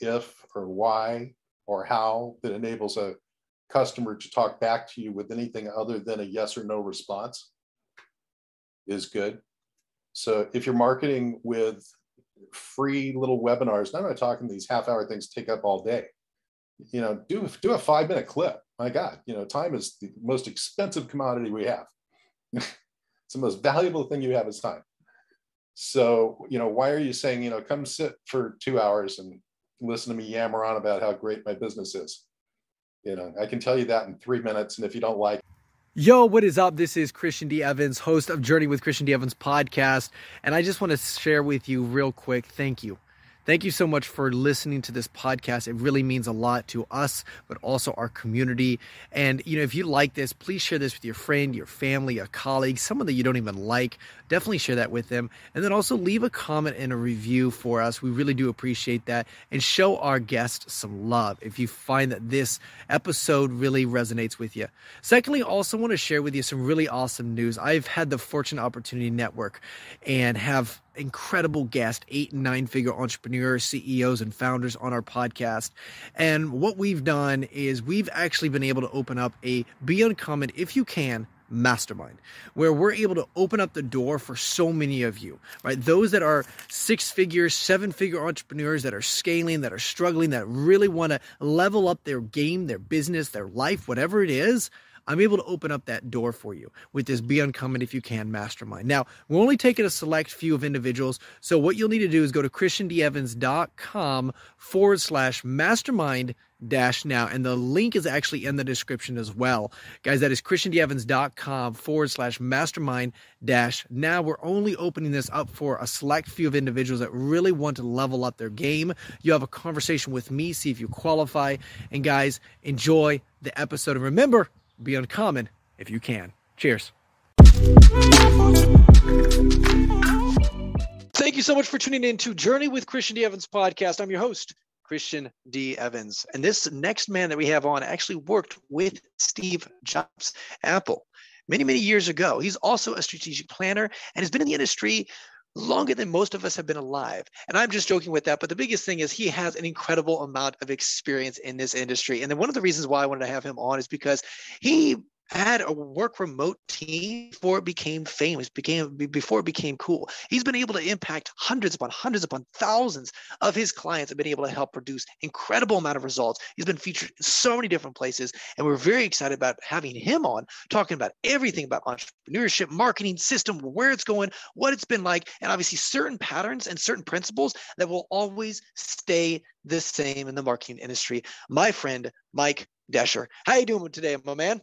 if or why or how that enables a customer to talk back to you with anything other than a yes or no response is good. So if you're marketing with free little webinars, I'm not talking these half hour things take up all day. You know, do, do a five minute clip. My God, you know, time is the most expensive commodity we have. it's the most valuable thing you have is time. So, you know, why are you saying, you know, come sit for two hours and listen to me yammer on about how great my business is? You know, I can tell you that in three minutes. And if you don't like Yo, what is up? This is Christian D. Evans, host of Journey with Christian D. Evans podcast. And I just want to share with you real quick thank you Thank you so much for listening to this podcast. It really means a lot to us, but also our community. And, you know, if you like this, please share this with your friend, your family, a colleague, someone that you don't even like. Definitely share that with them. And then also leave a comment and a review for us. We really do appreciate that. And show our guests some love if you find that this episode really resonates with you. Secondly, also want to share with you some really awesome news. I've had the Fortune Opportunity Network and have incredible guests, eight and nine figure entrepreneurs, CEOs, and founders on our podcast. And what we've done is we've actually been able to open up a Be Uncommon, if you can, mastermind where we're able to open up the door for so many of you right those that are six figure seven figure entrepreneurs that are scaling that are struggling that really want to level up their game their business their life whatever it is I'm able to open up that door for you with this Be Uncommon If You Can mastermind. Now, we're only taking a select few of individuals. So, what you'll need to do is go to christiandeevans.com forward slash mastermind dash now. And the link is actually in the description as well. Guys, that is christiandeevans.com forward slash mastermind dash now. We're only opening this up for a select few of individuals that really want to level up their game. You have a conversation with me, see if you qualify. And guys, enjoy the episode. And remember, be uncommon if you can. Cheers. Thank you so much for tuning in to Journey with Christian D. Evans podcast. I'm your host, Christian D. Evans. And this next man that we have on actually worked with Steve Jobs, Apple, many, many years ago. He's also a strategic planner and has been in the industry longer than most of us have been alive. And I'm just joking with that. But the biggest thing is he has an incredible amount of experience in this industry. And then one of the reasons why I wanted to have him on is because he had a work remote team before it became famous, became before it became cool. He's been able to impact hundreds upon hundreds upon thousands of his clients and been able to help produce incredible amount of results. He's been featured in so many different places, and we're very excited about having him on, talking about everything about entrepreneurship, marketing system, where it's going, what it's been like, and obviously certain patterns and certain principles that will always stay the same in the marketing industry. My friend Mike Desher, how you doing today, my man?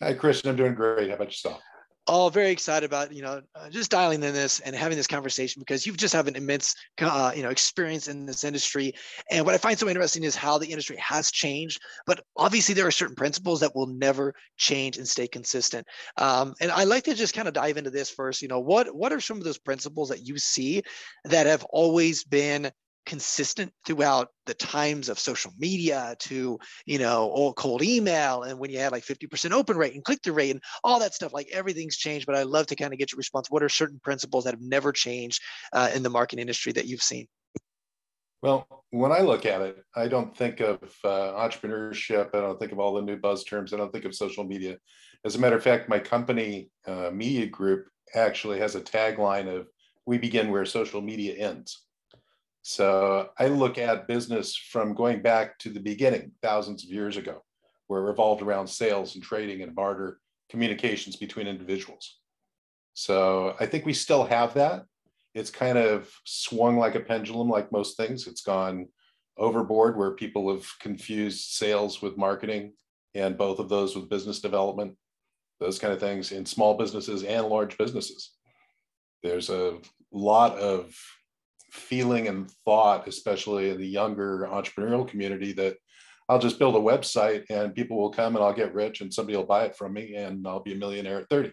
Hi, Christian. I'm doing great. How about yourself? all very excited about you know uh, just dialing in this and having this conversation because you just have an immense uh, you know experience in this industry and what i find so interesting is how the industry has changed but obviously there are certain principles that will never change and stay consistent um, and i like to just kind of dive into this first you know what what are some of those principles that you see that have always been consistent throughout the times of social media to you know old cold email and when you had like 50% open rate and click-through rate and all that stuff like everything's changed but i love to kind of get your response. What are certain principles that have never changed uh, in the marketing industry that you've seen? Well when i look at it i don't think of uh, entrepreneurship i don't think of all the new buzz terms i don't think of social media. As a matter of fact my company uh, media group actually has a tagline of we begin where social media ends so I look at business from going back to the beginning, thousands of years ago, where it revolved around sales and trading and barter communications between individuals. So I think we still have that. It's kind of swung like a pendulum, like most things. It's gone overboard where people have confused sales with marketing and both of those with business development, those kind of things in small businesses and large businesses. There's a lot of feeling and thought, especially in the younger entrepreneurial community, that I'll just build a website and people will come and I'll get rich and somebody will buy it from me and I'll be a millionaire at 30.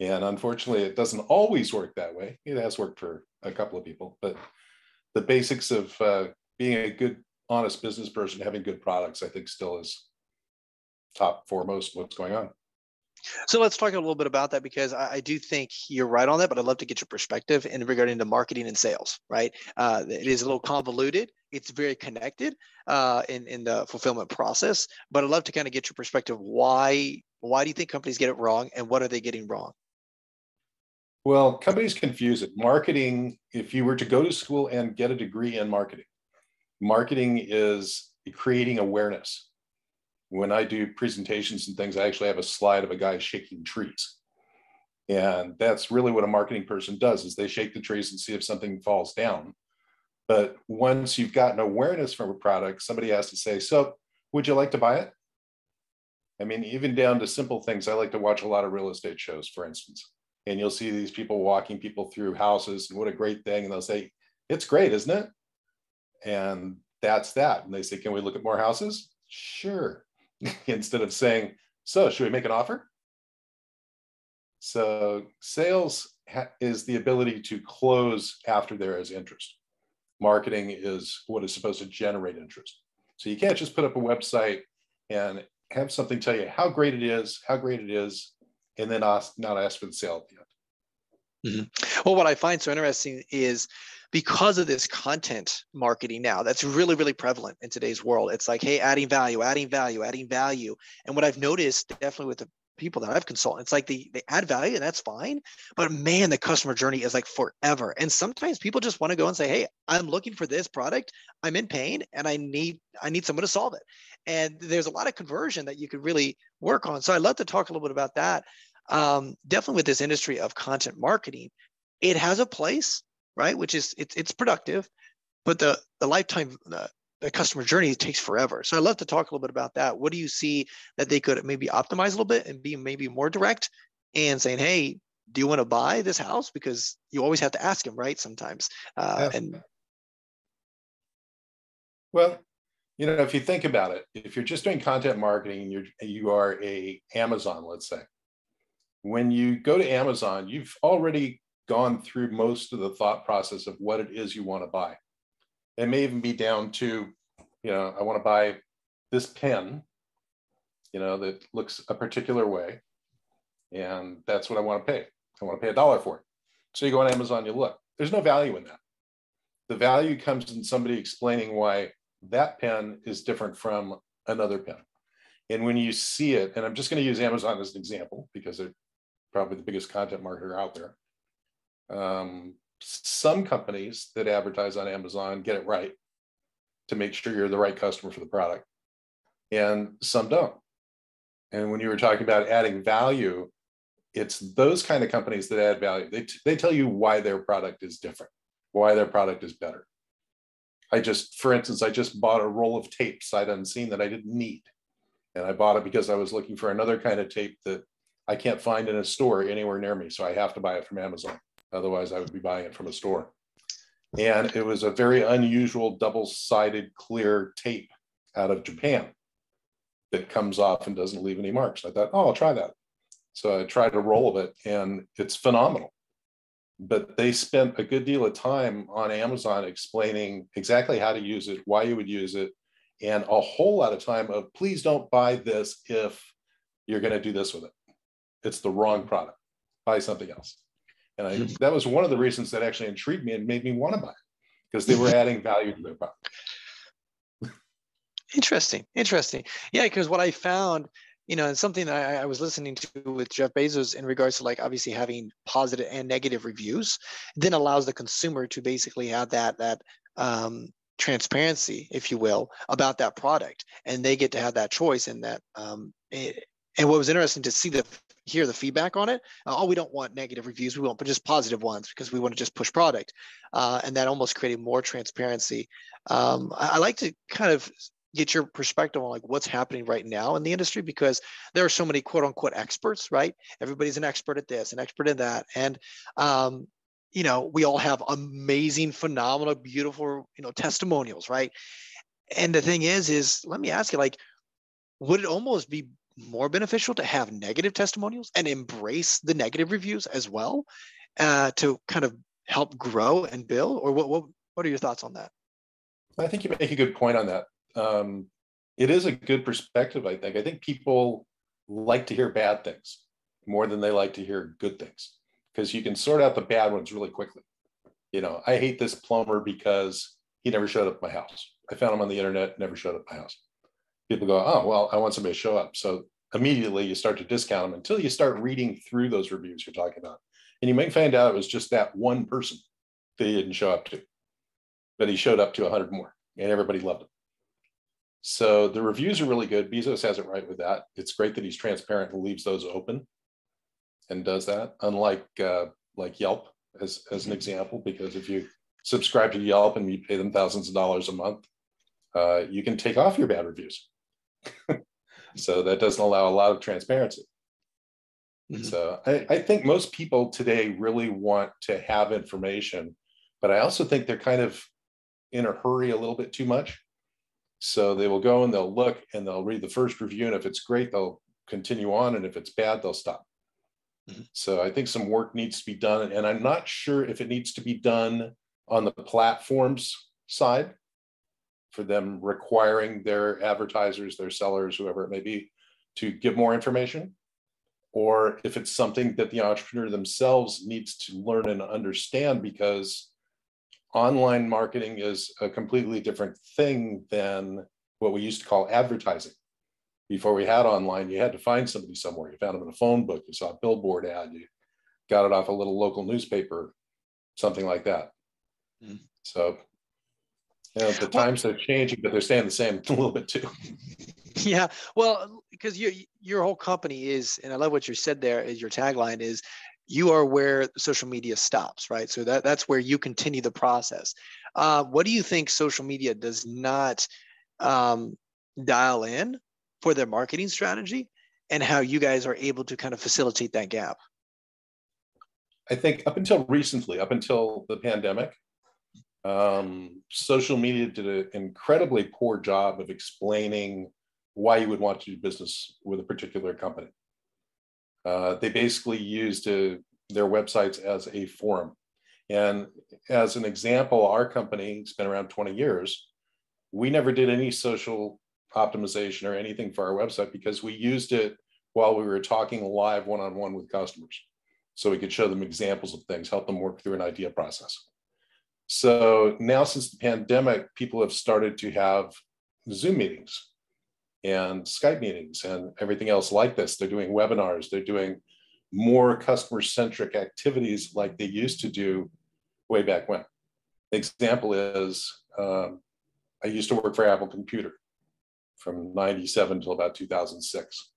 And unfortunately, it doesn't always work that way. It has worked for a couple of people, but the basics of uh, being a good, honest business person, having good products, I think still is top foremost what's going on. So let's talk a little bit about that because I, I, do think you're right on that, but I'd love to get your perspective in regarding to marketing and sales. Right, uh, it is a little convoluted. It's very connected uh, in in the fulfillment process, but I'd love to kind of get your perspective. Why why do you think companies get it wrong, and what are they getting wrong? Well, companies confuse it. Marketing, if you were to go to school and get a degree in marketing, marketing is creating awareness when I do presentations and things, I actually have a slide of a guy shaking trees. And that's really what a marketing person does is they shake the trees and see if something falls down. But once you've gotten awareness from a product, somebody has to say, so would you like to buy it? I mean, even down to simple things. I like to watch a lot of real estate shows, for instance. And you'll see these people walking people through houses and what a great thing. And they'll say, it's great, isn't it? And that's that. And they say, can we look at more houses? Sure. instead of saying, so should we make an offer? So sales is the ability to close after there is interest. Marketing is what is supposed to generate interest. So you can't just put up a website and have something tell you how great it is, how great it is, and then ask, not ask for the sale at the end. Mm-hmm. Well, what I find so interesting is because of this content marketing now that's really really prevalent in today's world. It's like hey adding value adding value adding value. And what i've noticed definitely with the people that i've consulted it's like they, they add value and that's fine but man the customer journey is like forever. And sometimes people just want to go and say hey i'm looking for this product. I'm in pain and i need i need someone to solve it. And there's a lot of conversion that you could really work on. So i'd love to talk a little bit about that. Um, definitely with this industry of content marketing it has a place right? Which is it's it's productive, but the the lifetime the, the customer journey takes forever. So I'd love to talk a little bit about that. What do you see that they could maybe optimize a little bit and be maybe more direct and saying, hey, do you want to buy this house? Because you always have to ask them, right? Sometimes. Uh. And well, you know, if you think about it, if you're just doing content marketing and you're you are a Amazon, let's say, when you go to Amazon, you've already gone through most of the thought process of what it is you want to buy. It may even be down to, you know, I want to buy this pen, you know, that looks a particular way. And that's what I want to pay. I want to pay a dollar for it. So you go on Amazon, you look. There's no value in that. The value comes in somebody explaining why that pen is different from another pen. And when you see it, and I'm just going to use Amazon as an example because they're probably the biggest content marketer out there. Um, some companies that advertise on Amazon get it right to make sure you're the right customer for the product, and some don't. And when you were talking about adding value, it's those kind of companies that add value. They, t- they tell you why their product is different, why their product is better. I just, for instance, I just bought a roll of tape sight unseen that I didn't need. And I bought it because I was looking for another kind of tape that I can't find in a store anywhere near me. So I have to buy it from Amazon. Otherwise, I would be buying it from a store. And it was a very unusual double sided clear tape out of Japan that comes off and doesn't leave any marks. I thought, oh, I'll try that. So I tried a roll of it and it's phenomenal. But they spent a good deal of time on Amazon explaining exactly how to use it, why you would use it, and a whole lot of time of please don't buy this if you're going to do this with it. It's the wrong product. Buy something else. And I, hmm. that was one of the reasons that actually intrigued me and made me want to buy it because they were adding value to their product. Interesting, interesting. Yeah, because what I found, you know, and something that I, I, was listening to with Jeff Bezos in regards to like obviously having positive and negative reviews, then allows the consumer to basically have that that um, transparency, if you will, about that product, and they get to have that choice and that. Um, it, and what was interesting to see the hear the feedback on it. Uh, oh, we don't want negative reviews. We want, but just positive ones because we want to just push product. Uh, and that almost created more transparency. Um, I, I, like to kind of get your perspective on like what's happening right now in the industry because there are so many quote unquote experts, right? Everybody's an expert at this, an expert in that. And, um, you know, we all have amazing, phenomenal, beautiful, you know, testimonials, right? And the thing is, is let me ask you, like, would it almost be more beneficial to have negative testimonials and embrace the negative reviews as well uh, to kind of help grow and build or what, what what are your thoughts on that i think you make a good point on that um, it is a good perspective i think i think people like to hear bad things more than they like to hear good things because you can sort out the bad ones really quickly. You know, I hate this plumber because he never showed up at my house. I found him on the internet, never showed up at my house. People go, oh, well, I want somebody to show up. So immediately you start to discount them until you start reading through those reviews you're talking about. And you might find out it was just that one person that he didn't show up to, but he showed up to 100 more and everybody loved him. So the reviews are really good. Bezos has it right with that. It's great that he's transparent and leaves those open and does that, unlike uh, like Yelp as, as an example, because if you subscribe to Yelp and you pay them thousands of dollars a month, uh, you can take off your bad reviews. So that doesn't allow a lot of transparency. Mm-hmm. So I, I think most people today really want to have information, but I also think they're kind of in a hurry a little bit too much. So they will go and they'll look and they'll read the first review. And if it's great, they'll continue on. And if it's bad, they'll stop. Mm-hmm. So I think some work needs to be done. And I'm not sure if it needs to be done on the platforms side for them requiring their advertisers, their sellers, whoever it may be, to give more information, or if it's something that the entrepreneur themselves needs to learn and understand because online marketing is a completely different thing than what we used to call advertising. Before we had online, you had to find somebody somewhere. You found them in a phone book, you saw a billboard ad, you got it off a little local newspaper, something like that. Mm. So, know, the times are changing, but they're staying the same a little bit too. Yeah, well, because your your whole company is, and I love what you said there. Is your tagline is you are where social media stops, right? So that, that's where you continue the process. Uh, what do you think social media does not um, dial in for their marketing strategy and how you guys are able to kind of facilitate that gap? I think up until recently, up until the pandemic, um, social media did an incredibly poor job of explaining why you would want to do business with a particular company. Uh, they basically used uh, their websites as a forum. And as an example, our company, it's been around 20 years, we never did any social optimization or anything for our website because we used it while we were talking live one on one with customers. So we could show them examples of things, help them work through an idea process. So now, since the pandemic, people have started to have Zoom meetings and Skype meetings and everything else like this. They're doing webinars, they're doing more customer centric activities like they used to do way back when. example is um, I used to work for Apple Computer from 97 till about 2006.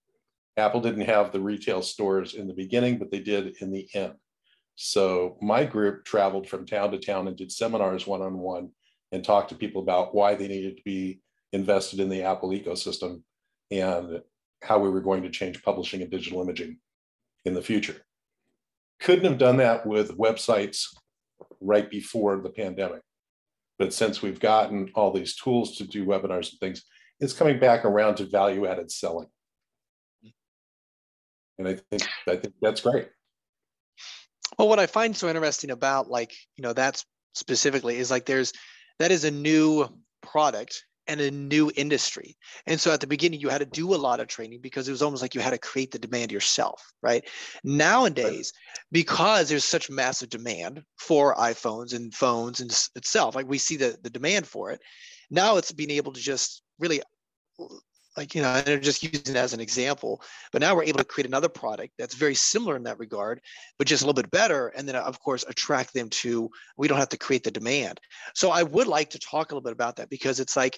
Apple didn't have the retail stores in the beginning, but they did in the end. So my group traveled from town to town and did seminars one on one and talked to people about why they needed to be invested in the Apple ecosystem and how we were going to change publishing and digital imaging in the future. Couldn't have done that with websites right before the pandemic. But since we've gotten all these tools to do webinars and things, it's coming back around to value added selling. And I think I think that's great. Well, what I find so interesting about like, you know, that's specifically is like there's that is a new product and a new industry. And so at the beginning, you had to do a lot of training because it was almost like you had to create the demand yourself, right? Nowadays, because there's such massive demand for iPhones and phones and itself, like we see the, the demand for it. Now it's being able to just really like you know and just using it as an example. But now we're able to create another product that's very similar in that regard but just a little bit better and then of course attract them to we don't have to create the demand. So i would like to talk a little bit about that because it's like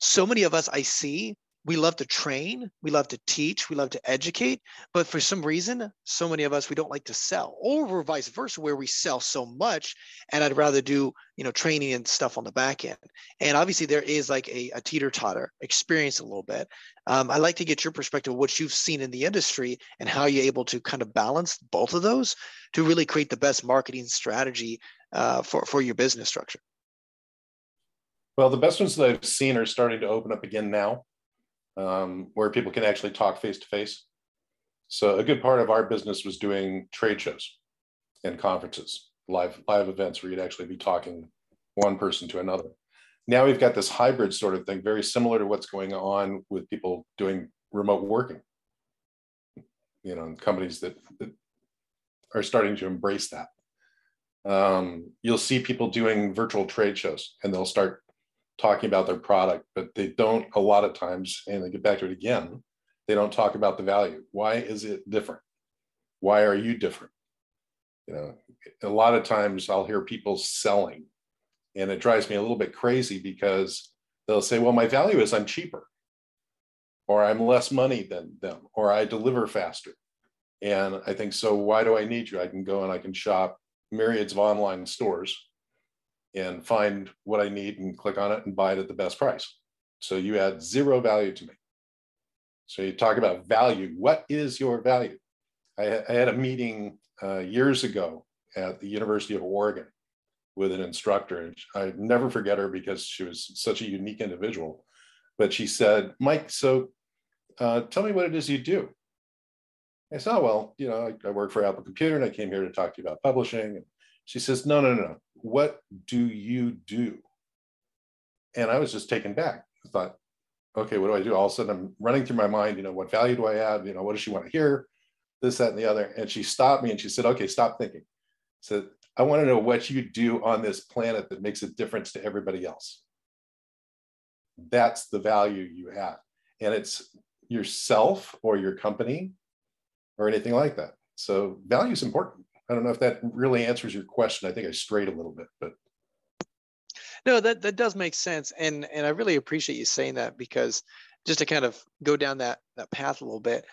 so many of us i see we love to train, we love to teach, we love to educate, but for some reason, so many of us we don't like to sell, or we're vice versa, where we sell so much, and I'd rather do you know training and stuff on the back end. And obviously, there is like a, a teeter totter experience a little bit. Um, I'd like to get your perspective, what you've seen in the industry, and how you're able to kind of balance both of those to really create the best marketing strategy uh, for for your business structure. Well, the best ones that I've seen are starting to open up again now um, where people can actually talk face to face. So a good part of our business was doing trade shows and conferences, live live events where you'd actually be talking one person to another. Now we've got this hybrid sort of thing, very similar to what's going on with people doing remote working. You know, companies that, that are starting to embrace that. Um, you'll see people doing virtual trade shows and they'll start talking about their product, but they don't a lot of times, and they get back to it again, they don't talk about the value. Why is it different? Why are you different? You know, a lot of times I'll hear people selling, and it drives me a little bit crazy because they'll say, Well, my value is I'm cheaper, or I'm less money than them, or I deliver faster. And I think, so why do I need you? I can go and I can shop myriads of online stores and find what I need and click on it and buy it at the best price. So you add zero value to me. So you talk about value. What is your value? I, I had a meeting uh, years ago at the University of Oregon with an instructor, and I never forget her because she was such a unique individual. But she said, "Mike, so uh, tell me what it is you do." I said, "Oh well, you know, I, I work for Apple Computer, and I came here to talk to you about publishing." And she says, "No, no, no. No. What do you do?" And I was just taken back. I thought, okay, what do I do? All of a sudden, I'm running through my mind. You know, what value do I add? You know, what does she want to hear? this, that, and the other. And she stopped me and she said, okay, stop thinking. Said, I want to know what you do on this planet that makes a difference to everybody else. That's the value you have. And it's yourself or your company or anything like that. So value is important. I don't know if that really answers your question. I think I strayed a little bit, but. No, that that does make sense, and and I really appreciate you saying that because just to kind of go down that that path a little bit,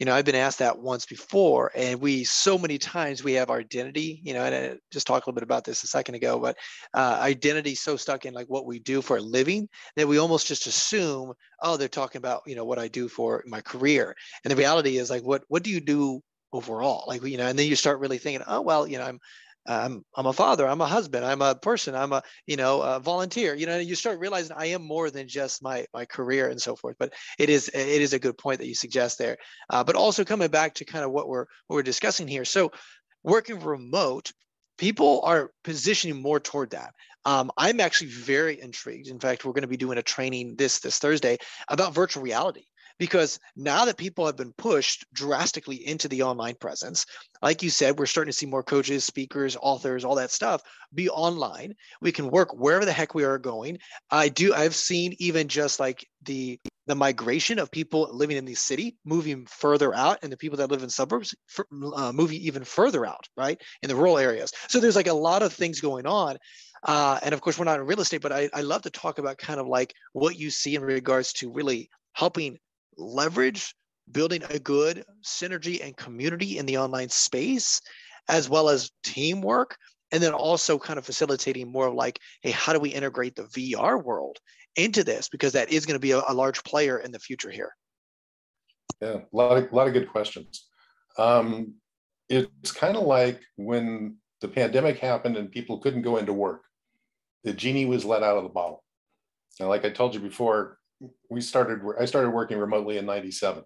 you know, I've been asked that once before, and we so many times we have our identity, you know, and I just talked a little bit about this a second ago, but uh, identity so stuck in like what we do for a living that we almost just assume, oh, they're talking about you know what I do for my career, and the reality is like what what do you do overall, like you know, and then you start really thinking, oh well, you know, I'm I'm I'm a father, I'm a husband, I'm a person, I'm a you know a volunteer. You know, you start realizing I am more than just my my career and so forth. But it is it is a good point that you suggest there. Uh, but also coming back to kind of what we're what we're discussing here. So working remote, people are positioning more toward that. Um, I'm actually very intrigued. In fact, we're going to be doing a training this this Thursday about virtual reality because now that people have been pushed drastically into the online presence, like you said, we're starting to see more coaches, speakers, authors, all that stuff be online. We can work wherever the heck we are going. I do. I've seen even just like the the migration of people living in the city moving further out, and the people that live in suburbs uh, moving even further out, right, in the rural areas. So there's like a lot of things going on. Uh, and of course, we're not in real estate, but I, I love to talk about kind of like what you see in regards to really helping leverage building a good synergy and community in the online space, as well as teamwork. And then also kind of facilitating more of like, hey, how do we integrate the VR world into this? Because that is going to be a, a large player in the future here. Yeah, a lot of, a lot of good questions. Um, it's kind of like when the pandemic happened and people couldn't go into work, the genie was let out of the bottle. Now, like I told you before, we started i started working remotely in 97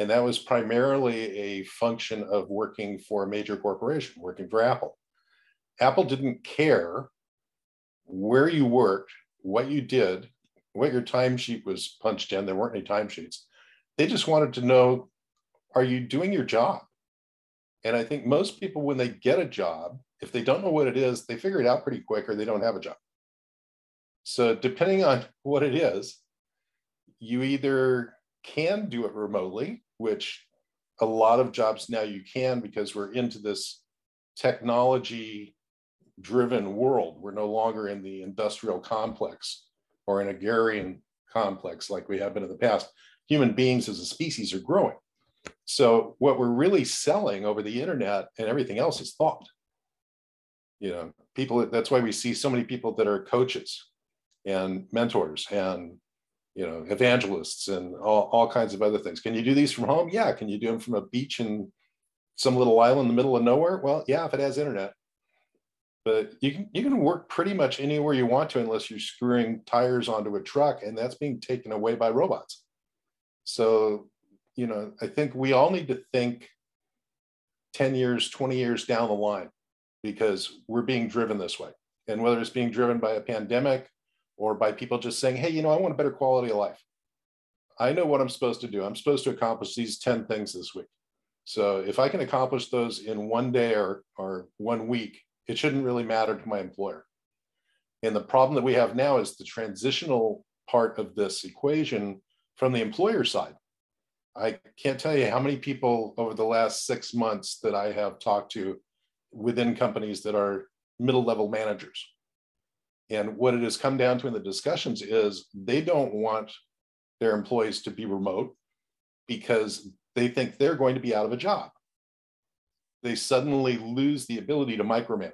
and that was primarily a function of working for a major corporation working for apple. Apple didn't care where you worked what you did what your timesheet was punched in. There weren't any timesheets. They just wanted to know are you doing your job? And i think most people when they get a job if they don't know what it is they figure it out pretty quick or they don't have a job. So depending on what it is you either can do it remotely, which a lot of jobs now you can because we're into this technology driven world. We're no longer in the industrial complex or an agrarian complex like we have been in the past. Human beings as a species are growing. So, what we're really selling over the internet and everything else is thought. You know, people, that's why we see so many people that are coaches and mentors and you know, evangelists and all, all kinds of other things. Can you do these from home? Yeah. Can you do them from a beach in some little island in the middle of nowhere? Well, yeah, if it has internet. But you can you can work pretty much anywhere you want to unless you're screwing tires onto a truck, and that's being taken away by robots. So, you know, I think we all need to think 10 years, 20 years down the line because we're being driven this way. And whether it's being driven by a pandemic or by people just saying, hey, you know, I want a better quality of life. I know what I'm supposed to do. I'm supposed to accomplish these 10 things this week. So if I can accomplish those in one day or, or one week, it shouldn't really matter to my employer. And the problem that we have now is the transitional part of this equation from the employer side. I can't tell you how many people over the last six months that I have talked to within companies that are middle level managers. And what it has come down to in the discussions is they don't want their employees to be remote because they think they're going to be out of a job. They suddenly lose the ability to micromanage,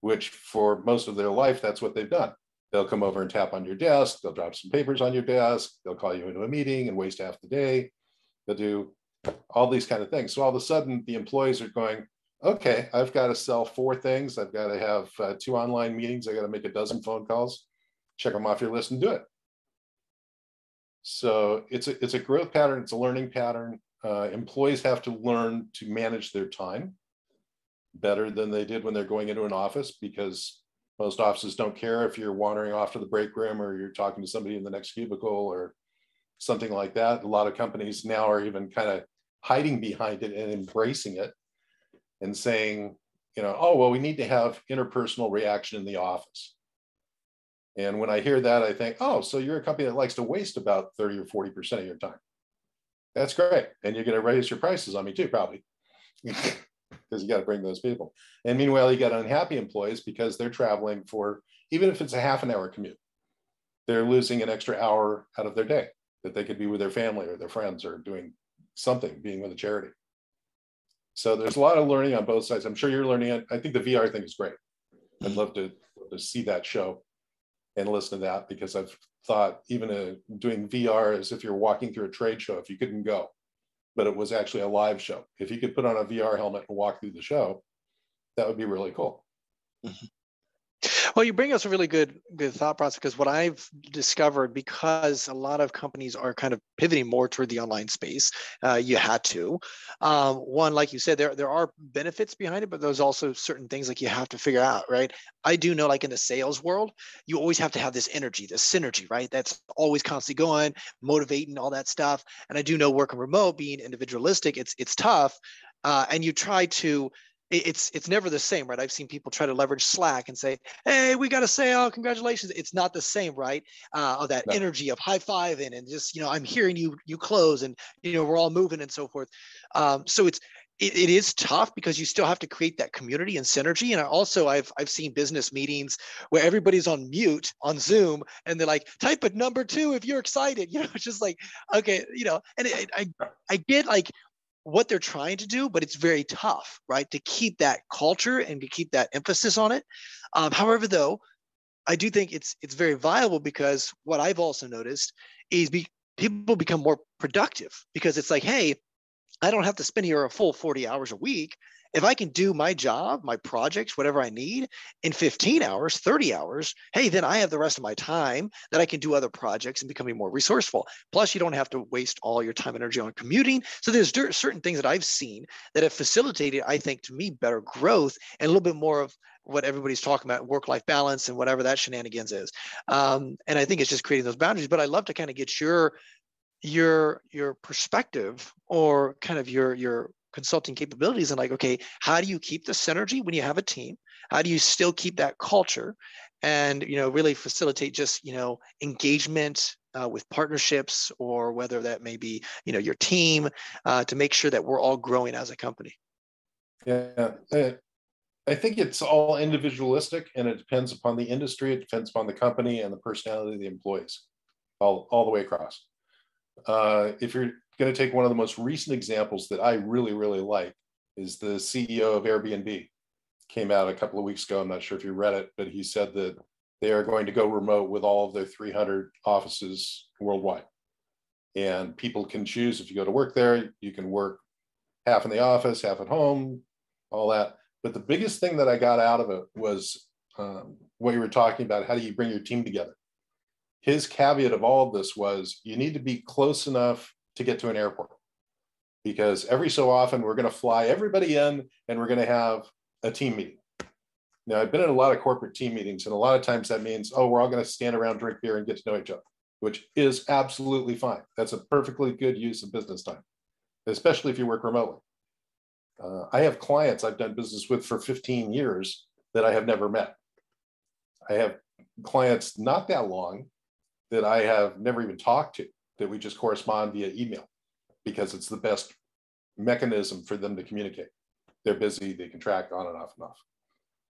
which for most of their life, that's what they've done. They'll come over and tap on your desk, they'll drop some papers on your desk, they'll call you into a meeting and waste half the day. They'll do all these kind of things. So all of a sudden, the employees are going, okay, I've got to sell four things. I've got to have uh, two online meetings. I got to make a dozen phone calls. Check them off your list and do it. So it's a it's a growth pattern. It's a learning pattern. Uh, employees have to learn to manage their time better than they did when they're going into an office because most offices don't care if you're wandering off to the break room or you're talking to somebody in the next cubicle or something like that. A lot of companies now are even kind of hiding behind it and embracing it and saying, you know, oh, well, we need to have interpersonal reaction in the office. And when I hear that, I think, oh, so you're a company that likes to waste about 30 or 40% of your time. That's great. And you're going to raise your prices on me too, probably, because you got to bring those people. And meanwhile, you got unhappy employees because they're traveling for, even if it's a half an hour commute, they're losing an extra hour out of their day that they could be with their family or their friends or doing something, being with a charity. So there's a lot of learning on both sides. I'm sure you're learning it. I think the VR thing is great. I'd love to, to see that show and listen to that because I've thought even a, doing VR as if you're walking through a trade show, if you couldn't go, but it was actually a live show. If you could put on a VR helmet and walk through the show, that would be really cool. Mm-hmm. Well, you bring us a really good good thought process because what I've discovered because a lot of companies are kind of pivoting more toward the online space, uh, you had to. Um, one, like you said, there there are benefits behind it, but there's also certain things like you have to figure out, right? I do know, like in the sales world, you always have to have this energy, this synergy, right? That's always constantly going, motivating, all that stuff. And I do know working remote, being individualistic, it's it's tough. Uh, and you try to it's it's never the same, right? I've seen people try to leverage Slack and say, "Hey, we got a sale, congratulations!" It's not the same, right? Uh, of that no. energy of high fiving and just you know, I'm hearing you you close and you know we're all moving and so forth. Um, so it's it, it is tough because you still have to create that community and synergy. And I also I've I've seen business meetings where everybody's on mute on Zoom and they're like, type a number two if you're excited. You know, it's just like okay, you know, and it, I I get like what they're trying to do, but it's very tough, right? To keep that culture and to keep that emphasis on it. Um, however, though, I do think it's it's very viable because what I've also noticed is be, people become more productive because it's like, hey, I don't have to spend here a full 40 hours a week if I can do my job, my projects, whatever I need in 15 hours, 30 hours, hey, then I have the rest of my time that I can do other projects and becoming more resourceful. Plus, you don't have to waste all your time and energy on commuting. So there's certain things that I've seen that have facilitated, I think, to me, better growth and a little bit more of what everybody's talking about work-life balance and whatever that shenanigans is. Um, and I think it's just creating those boundaries. But I love to kind of get your your your perspective or kind of your your consulting capabilities and like okay how do you keep the synergy when you have a team? How do you still keep that culture and you know really facilitate just you know engagement uh, with partnerships or whether that may be you know your team uh, to make sure that we're all growing as a company? Yeah i think it's all individualistic and it depends upon the industry. It depends upon the company and the personality of the employees all, all the way across. Uh, if you're going to take one of the most recent examples that I really, really like is the CEO of Airbnb. Came out a couple of weeks ago. I'm not sure if you read it, but he said that they are going to go remote with all of their 300 offices worldwide. And people can choose if you go to work there, you can work half in the office, half at home, all that. But the biggest thing that I got out of it was um, what you were talking about. How do you bring your team together? His caveat of all of this was you need to be close enough to get to an airport because every so often we're going to fly everybody in and we're going to have a team meeting. Now, I've been in a lot of corporate team meetings, and a lot of times that means, oh, we're all going to stand around, drink beer, and get to know each other, which is absolutely fine. That's a perfectly good use of business time. especially if you work remotely. Uh, I have clients I've done business with for 15 years that I have never met. I have clients not that long that I have never even talked to, that we just correspond via email because it's the best mechanism for them to communicate. They're busy, they can track on and off and off.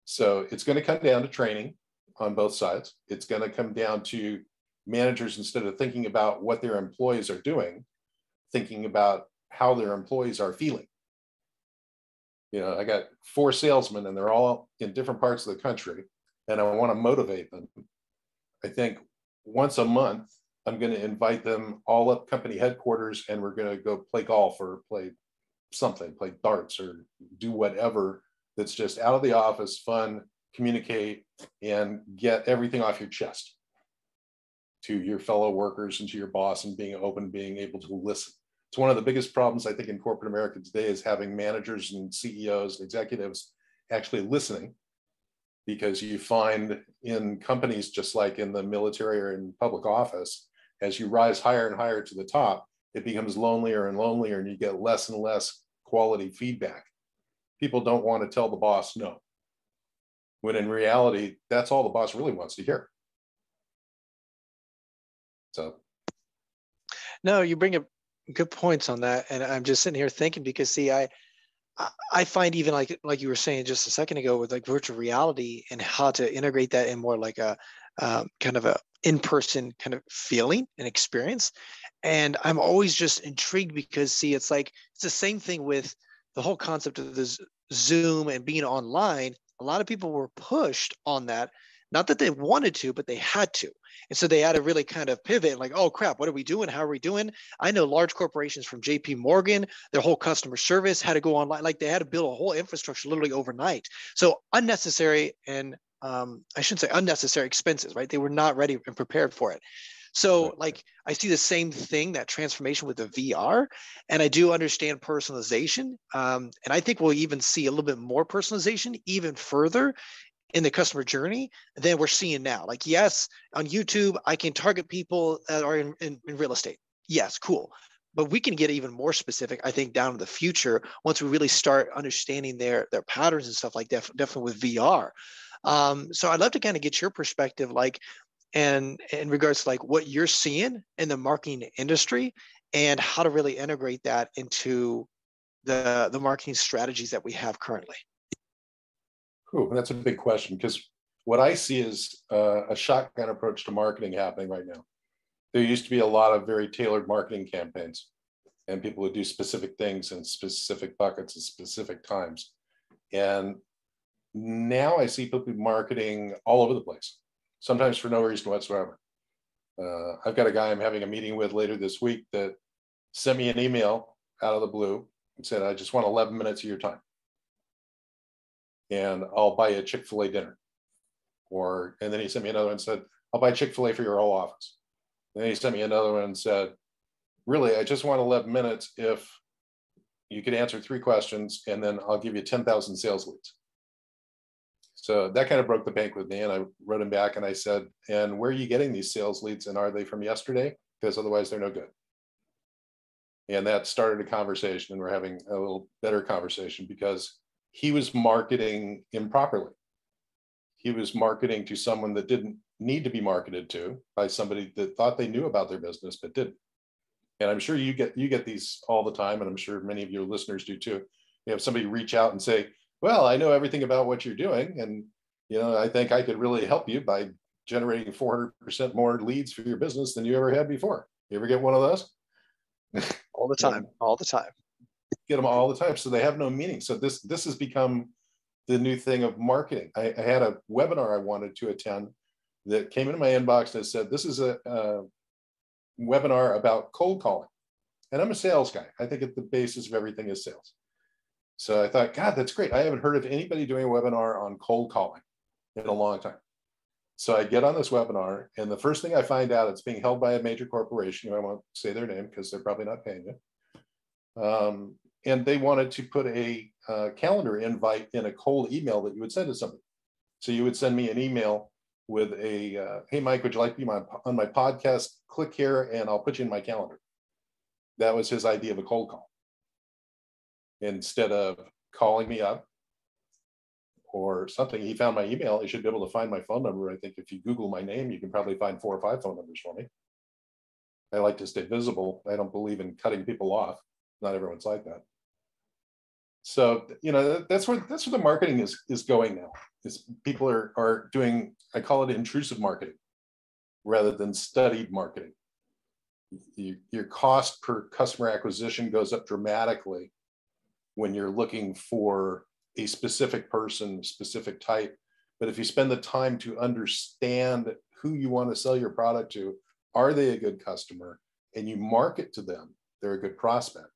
So it's going to come down to training on both sides. It's going to come down to managers, instead of thinking about what their employees are doing, thinking about how their employees are feeling. You know, I got four salesmen and they're all in different parts of the country, and I want to motivate them. I think once a month, I'm going to invite them all up company headquarters and we're going to go play golf or play something, play darts or do whatever that's just out of the office, fun, communicate, and get everything off your chest to your fellow workers and to your boss and being open, being able to listen. It's one of the biggest problems I think in corporate America today is having managers and CEOs and executives actually listening because you find in companies just like in the military or in public office as you rise higher and higher to the top it becomes lonelier and lonelier and you get less and less quality feedback. People don't want to tell the boss no when in reality that's all the boss really wants to hear. So. No you bring up good points on that and i'm just sitting here thinking because see i I find even like like you were saying just a second ago with like virtual reality and how to integrate that in more like a um, kind of a in-person kind of feeling and experience. And I'm always just intrigued because see, it's like it's the same thing with the whole concept of this Zoom and being online. A lot of people were pushed on that not that they wanted to, but they had to. And so they had to really kind of pivot like, oh crap, what are we doing? How are we doing? I know large corporations from JP Morgan, their whole customer service had to go online. Like they had to build a whole infrastructure literally overnight. So unnecessary and um, I shouldn't say unnecessary expenses, right? They were not ready and prepared for it. So, like, I see the same thing, that transformation with the VR, and I do understand personalization. Um, and I think we'll even see a little bit more personalization even further in the customer journey than we're seeing now. Like, yes, on YouTube, I can target people that are in, in, in, real estate. Yes, cool. But we can get even more specific, I think, down in the future once we really start understanding their their patterns and stuff like that, definitely with VR. Um, so I'd love to kind of get your perspective, like, and in regards to like what you're seeing in the marketing industry and how to really integrate that into the the marketing strategies that we have currently. Ooh, that's a big question because what I see is uh, a shotgun approach to marketing happening right now. There used to be a lot of very tailored marketing campaigns, and people would do specific things in specific buckets at specific times. And now I see people marketing all over the place, sometimes for no reason whatsoever. Uh, I've got a guy I'm having a meeting with later this week that sent me an email out of the blue and said, I just want 11 minutes of your time and I'll buy a Chick fil A dinner. Or, and then he sent me another one and said, I'll buy Chick fil A for your whole office. And then he sent me another one and said, Really, I just want 11 minutes if you could answer three questions and then I'll give you 10,000 sales leads. So that kind of broke the bank with me. And I wrote him back and I said, And where are you getting these sales leads? And are they from yesterday? Because otherwise they're no good. And that started a conversation, and we're having a little better conversation because he was marketing improperly. He was marketing to someone that didn't need to be marketed to by somebody that thought they knew about their business but didn't. And I'm sure you get you get these all the time, and I'm sure many of your listeners do too. You have somebody reach out and say, "Well, I know everything about what you're doing, and you know, I think I could really help you by generating 400% more leads for your business than you ever had before." You ever get one of those? All the time, all the time. Get them all the time so they have no meaning. So this this has become the new thing of marketing. I, I had a webinar i wanted to attend that came into my inbox and said this is a, a webinar about cold calling. And i'm a sales guy. I think at the basis of everything is sales so i thought god that's great i haven't heard of anybody doing a webinar on cold calling in a long time so I get on this webinar, and the first thing I find out, it's being held by a major corporation. I won't say their name because they're probably not paying you. Um, and they wanted to put a uh, calendar invite in a cold email that you would send to somebody. So you would send me an email with a, uh, hey, Mike, would you like to be my, on my podcast? Click here and I'll put you in my calendar. That was his idea of a cold call. Instead of calling me up or something. He found my email. He should be able to find my phone number. I think if you Google my name, you can probably find four or five phone numbers for me. I like to stay visible. I don't believe in cutting people off. Not everyone's like that. So you know that's where that's where the marketing is is going now. Is people are are doing I call it intrusive marketing rather than studied marketing. You, your cost per customer acquisition goes up dramatically when you're looking for a specific person, specific type. But if you spend the time to understand who you want to sell your product to, are they a good customer, and you market to them, they're a good prospect.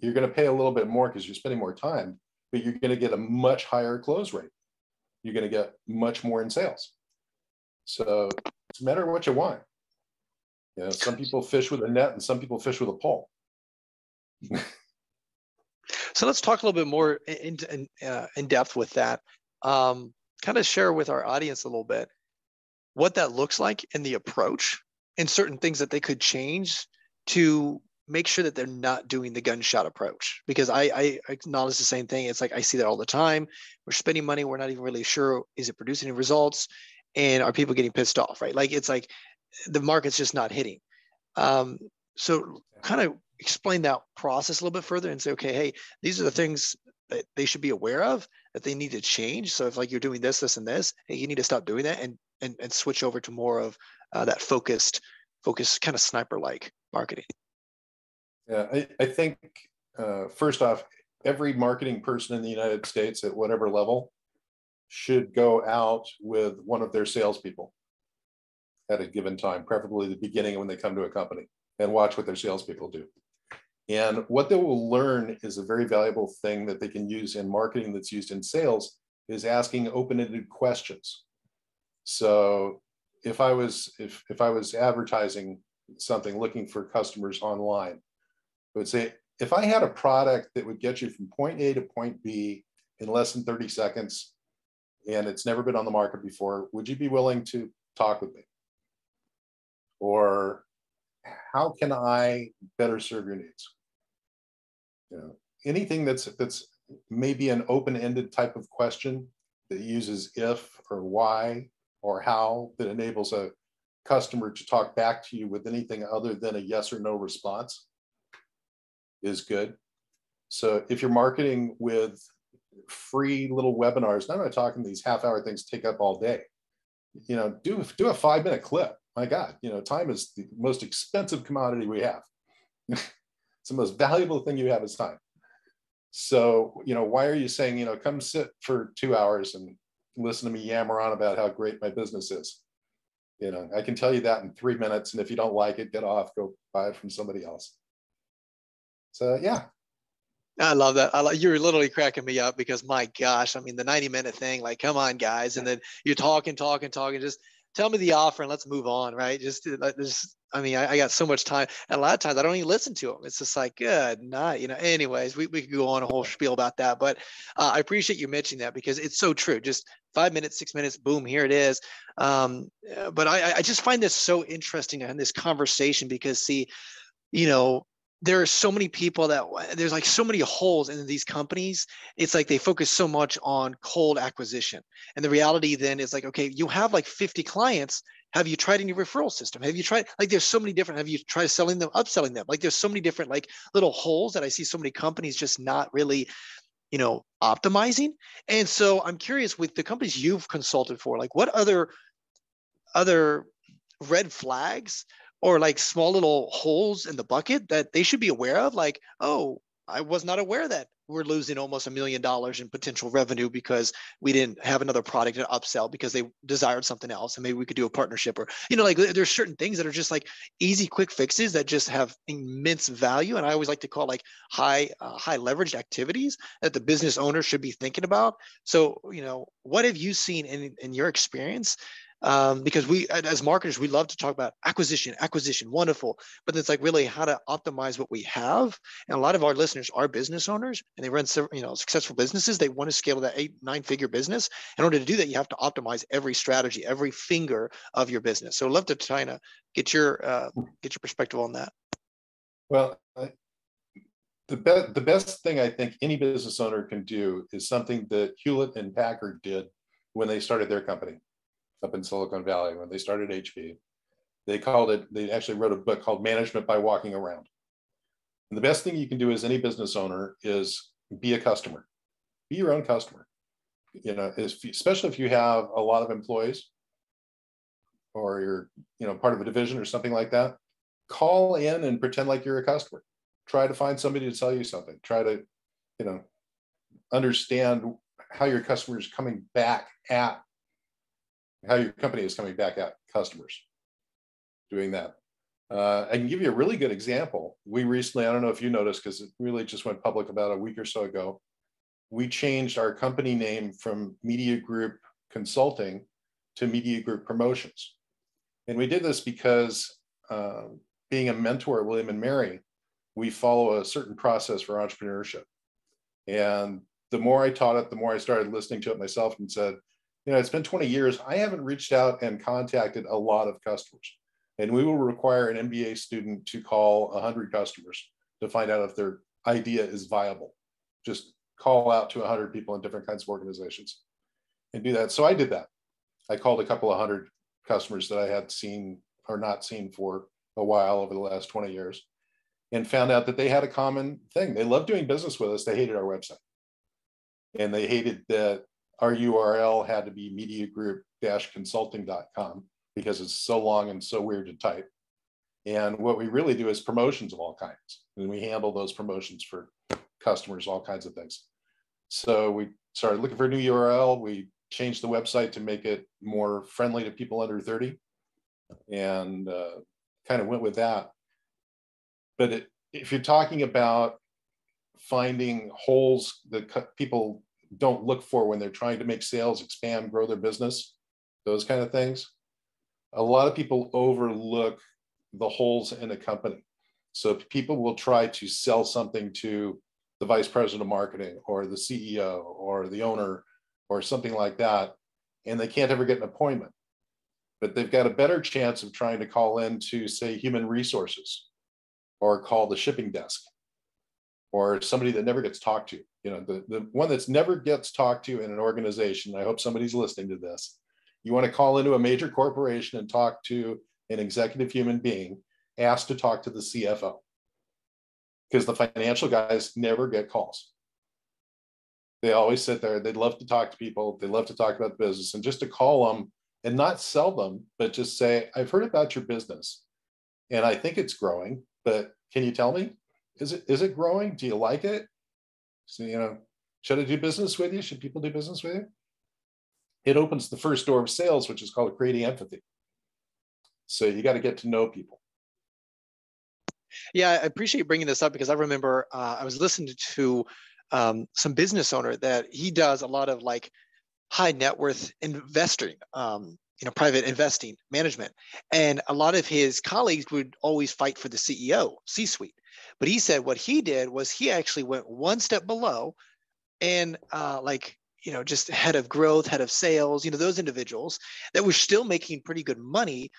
You're going to pay a little bit more because you're spending more time, but you're going to get a much higher close rate. You're going to get much more in sales. So it's a matter of what you want. You know, some people fish with a net and some people fish with a pole. So let's talk a little bit more in in, uh, in depth with that. Um, kind of share with our audience a little bit what that looks like in the approach and certain things that they could change to make sure that they're not doing the gunshot approach. Because I, I acknowledge the same thing. It's like i see that all the time. We're spending money. We're not even really sure is it producing any results? And are people getting pissed off right? Like it's like the market's just not hitting. Um, so kind of explain that process a little bit further and say, okay, hey, these are the things that they should be aware of that they need to change. So if like you're doing this, this, and this, hey, you need to stop doing that and and, and switch over to more of uh, that focused, focused kind of sniper-like marketing. Yeah, I, I think uh, first off, every marketing person in the United States at whatever level should go out with one of their salespeople at a given time, preferably the beginning when they come to a company, and watch what their salespeople do. And what they will learn is a very valuable thing that they can use in marketing that's used in sales is asking open-ended questions. So if I was if if I was advertising something looking for customers online, I would say if I had a product that would get you from point A to point B in less than 30 seconds and it's never been on the market before, would you be willing to talk with me? Or how can I better serve your needs? You know, anything that's that's maybe an open-ended type of question that uses if or why or how that enables a customer to talk back to you with anything other than a yes or no response is good. So if you're marketing with free little webinars, I'm not talking these half hour things take up all day. You know, do do a five minute clip. My God, you know, time is the most expensive commodity we have. It's the most valuable thing you have is time. So, you know, why are you saying, you know, come sit for two hours and listen to me yammer on about how great my business is? You know, I can tell you that in three minutes. And if you don't like it, get off, go buy it from somebody else. So, yeah. I love that. I love, you're literally cracking me up because my gosh, I mean, the 90 minute thing, like, come on, guys. And then you're talking, talking, talking, just tell me the offer and let's move on, right? Just, just I mean, I, I, got so much time, and a lot of times I don't even listen to them. It's just like, good night, you know. Anyways, we, we could go on a whole spiel about that, but uh, I appreciate you mentioning that because it's so true. Just five minutes, six minutes, boom, here it is. Um, but I, I just find this so interesting in this conversation because, see, you know, there are so many people that there's like so many holes in these companies. It's like they focus so much on cold acquisition. And the reality then is like, okay, you have like 50 clients. Have you tried any referral system? Have you tried like there's so many different, have you tried selling them, upselling them? Like there's so many different like little holes that I see so many companies just not really, you know, optimizing. And so I'm curious with the companies you've consulted for, like what other other red flags or like small little holes in the bucket that they should be aware of like oh i was not aware that we're losing almost a million dollars in potential revenue because we didn't have another product to upsell because they desired something else and maybe we could do a partnership or you know like there's certain things that are just like easy quick fixes that just have immense value. And i always like to call like high uh, high leveraged activities that the business owner should be thinking about. So you know what have you seen in in your experience um, because we as marketers we love to talk about acquisition acquisition wonderful. But it's like really how to optimize what we have. And a lot of our listeners are business owners and they run you know successful businesses. They want to scale that eight nine figure business. In order to do that you have to optimize every strategy every finger of your business. So I'd love to try to get your uh, get your perspective on that. Well I, the best the best thing I think any business owner can do is something that Hewlett and Packard did when they started their company up in Silicon Valley when they started HP. They called it. They actually wrote a book called Management by Walking Around. And the best thing you can do as any business owner is be a customer, be your own customer. You know, especially if you have a lot of employees or you're you know part of a division or something like that. Call in and pretend like you're a customer try to find somebody to sell you something try to you know understand how your customer is coming back at how your company is coming back at customers doing that. Uh, i can give you a really good example. We recently i don't know if you noticed because it really just went public about a week or so ago. We changed our company name from media group consulting to media group promotions. And we did this because uh, being a mentor at william and mary we follow a certain process for entrepreneurship. And the more I taught it, the more I started listening to it myself and said, you know, it's been 20 years. I haven't reached out and contacted a lot of customers. And we will require an MBA student to call 100 customers to find out if their idea is viable. Just call out to 100 people in different kinds of organizations and do that. So I did that. I called a couple of hundred customers that I had seen or not seen for a while over the last 20 years and found out that they had a common thing. They loved doing business with us. They hated our website. And they hated that our URL had to be mediagroup-consulting.com because it's so long and so weird to type. And what we really do is promotions of all kinds. And we handle those promotions for customers, all kinds of things. So we started looking for a new URL. We changed the website to make it more friendly to people under 30 and uh, kind of went with that but it, if you're talking about finding holes that people don't look for when they're trying to make sales, expand, grow their business, those kind of things, a lot of people overlook the holes in a company. So people will try to sell something to the vice president of marketing or the CEO or the owner or something like that, and they can't ever get an appointment. But they've got a better chance of trying to call in to, say, human resources or call the shipping desk or somebody that never gets talked to. You know, the, the one that's never gets talked to in an organization. I hope somebody's listening to this. You want to call into a major corporation and talk to an executive human being, ask to talk to the CFO because the financial guys never get calls. They always sit there. They'd love to talk to people. They love to talk about the business and just to call them and not sell them, but just say, I've heard about your business and I think it's growing but can you tell me, is it is it growing? Do you like it? So you know, should I do business with you? Should people do business with you? It opens the first door of sales, which is called creating empathy. So you got to get to know people. Yeah, I appreciate bringing this up because I remember uh, I was listening to um, some business owner that he does a lot of like high net worth investing um, you know private investing management and a lot of his colleagues would always fight for the ceo c suite but he said what he did was he actually went one step below and uh, like you know just head of growth head of sales you know those individuals that were still making pretty good money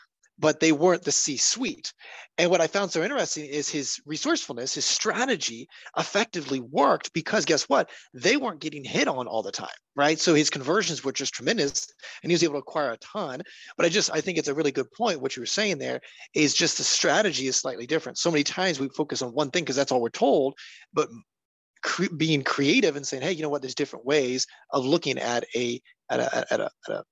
but they weren't the C suite. And what I found so interesting is his resourcefulness, his strategy effectively worked because guess what? They weren't getting hit on all the time, right? So his conversions were just tremendous and he was able to acquire a ton. But I just, I think it's a really good point. What you were saying there is just the strategy is slightly different. So many times we focus on one thing because that's all we're told, but cre- being creative and saying, hey, you know what? There's different ways of looking at a at a, at a, at a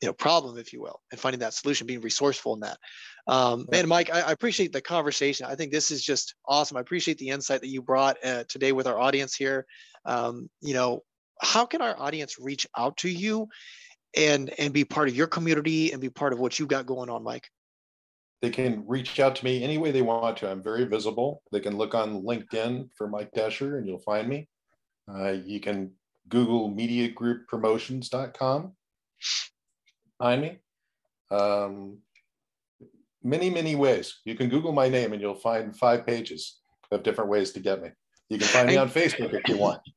you know problem if you will and finding that solution being resourceful in that. Um, man mike I, I, appreciate the conversation. I think this is just awesome. I appreciate the insight that you brought uh, today with our audience here. Um, you know how can our audience reach out to you and and be part of your community and be part of what you've got going on mike? They can reach out to me any way they want to. I'm very visible. They can look on linkedin for mike Doescher and you'll find me. Uh, you can google mediagrouppromotions.com me. Um, many, many ways. You can Google my name and you'll find five pages of different ways to get me. You can find me on Facebook if you want.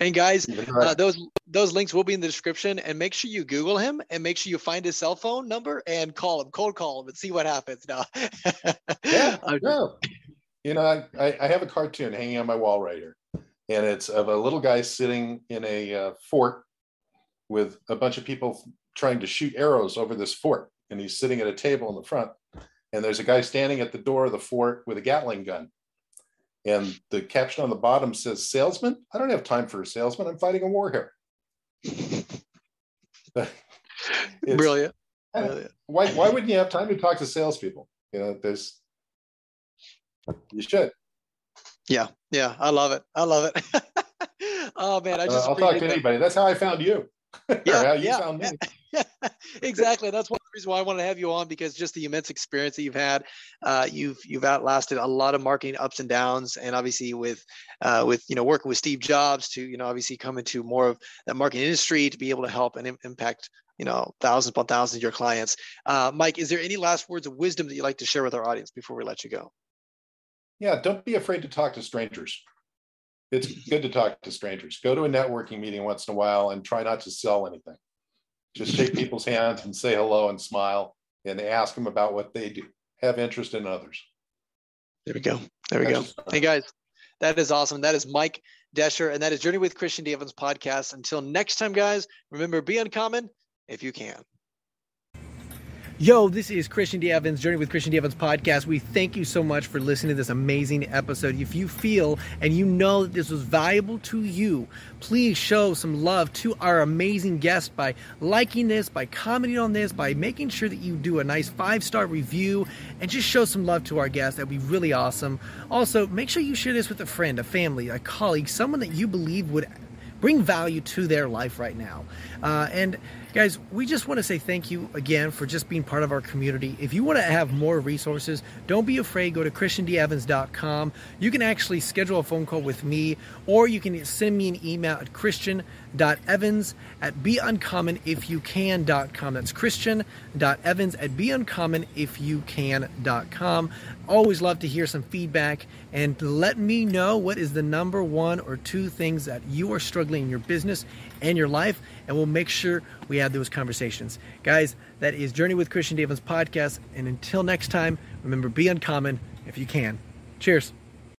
And guys, uh, those those links will be in the description. And make sure you Google him and make sure you find his cell phone number and call him, cold call him, and see what happens. Now, yeah, no. You know, I, I have a cartoon hanging on my wall right here, and it's of a little guy sitting in a uh, fort with a bunch of people trying to shoot arrows over this fort. And he's sitting at a table in the front. And there's a guy standing at the door of the fort with a Gatling gun. And the caption on the bottom says, Salesman? I don't have time for a salesman. I'm fighting a war here. Brilliant. Brilliant. Why, why wouldn't you have time to talk to salespeople? You know, there's, you should. Yeah. Yeah. I love it. I love it. oh man. I Uh, just, I'll talk to anybody. That's how I found you. Or Yeah, how you yeah, found me. Yeah. exactly. That's one of the reasons why I wanted to have you on because just the immense experience that you've had, uh, you've you've outlasted a lot of marketing ups and downs, and obviously with uh, with you know working with Steve Jobs to you know obviously come into more of that marketing industry to be able to help and im- impact you know thousands upon thousands of your clients. Uh, Mike, is there any last words of wisdom that you'd like to share with our audience before we let you go? Yeah, don't be afraid to talk to strangers. It's good to talk to strangers. Go to a networking meeting once in a while and try not to sell anything. Just shake people's hands and say hello and smile and ask them about what they do. Have interest in others. There we go. There we That's go. Hey guys, that is awesome. That is Mike Desher, and that is Journey with Christian D. Evans podcast. Until next time, guys, remember be uncommon if you can. Yo, this is Christian D. Evans, Journey with Christian D. Evans podcast. We thank you so much for listening to this amazing episode. If you feel and you know that this was valuable to you, please show some love to our amazing guest by liking this, by commenting on this, by making sure that you do a nice five star review and just show some love to our guest. That'd be really awesome. Also, make sure you share this with a friend, a family, a colleague, someone that you believe would bring value to their life right now. Uh, and guys, we just want to say thank you again for just being part of our community. If you want to have more resources, don't be afraid. Go to christiandevans.com. You can actually schedule a phone call with me, or you can send me an email at christian.evans at beuncommonifyoucan.com. That's christian.evans at beuncommonifyoucan.com. Always love to hear some feedback and let me know what is the number one or two things that you are struggling in your business and your life, and we'll make sure we have those conversations. Guys, that is Journey with Christian D. Evans podcast. And until next time, remember be uncommon if you can. Cheers.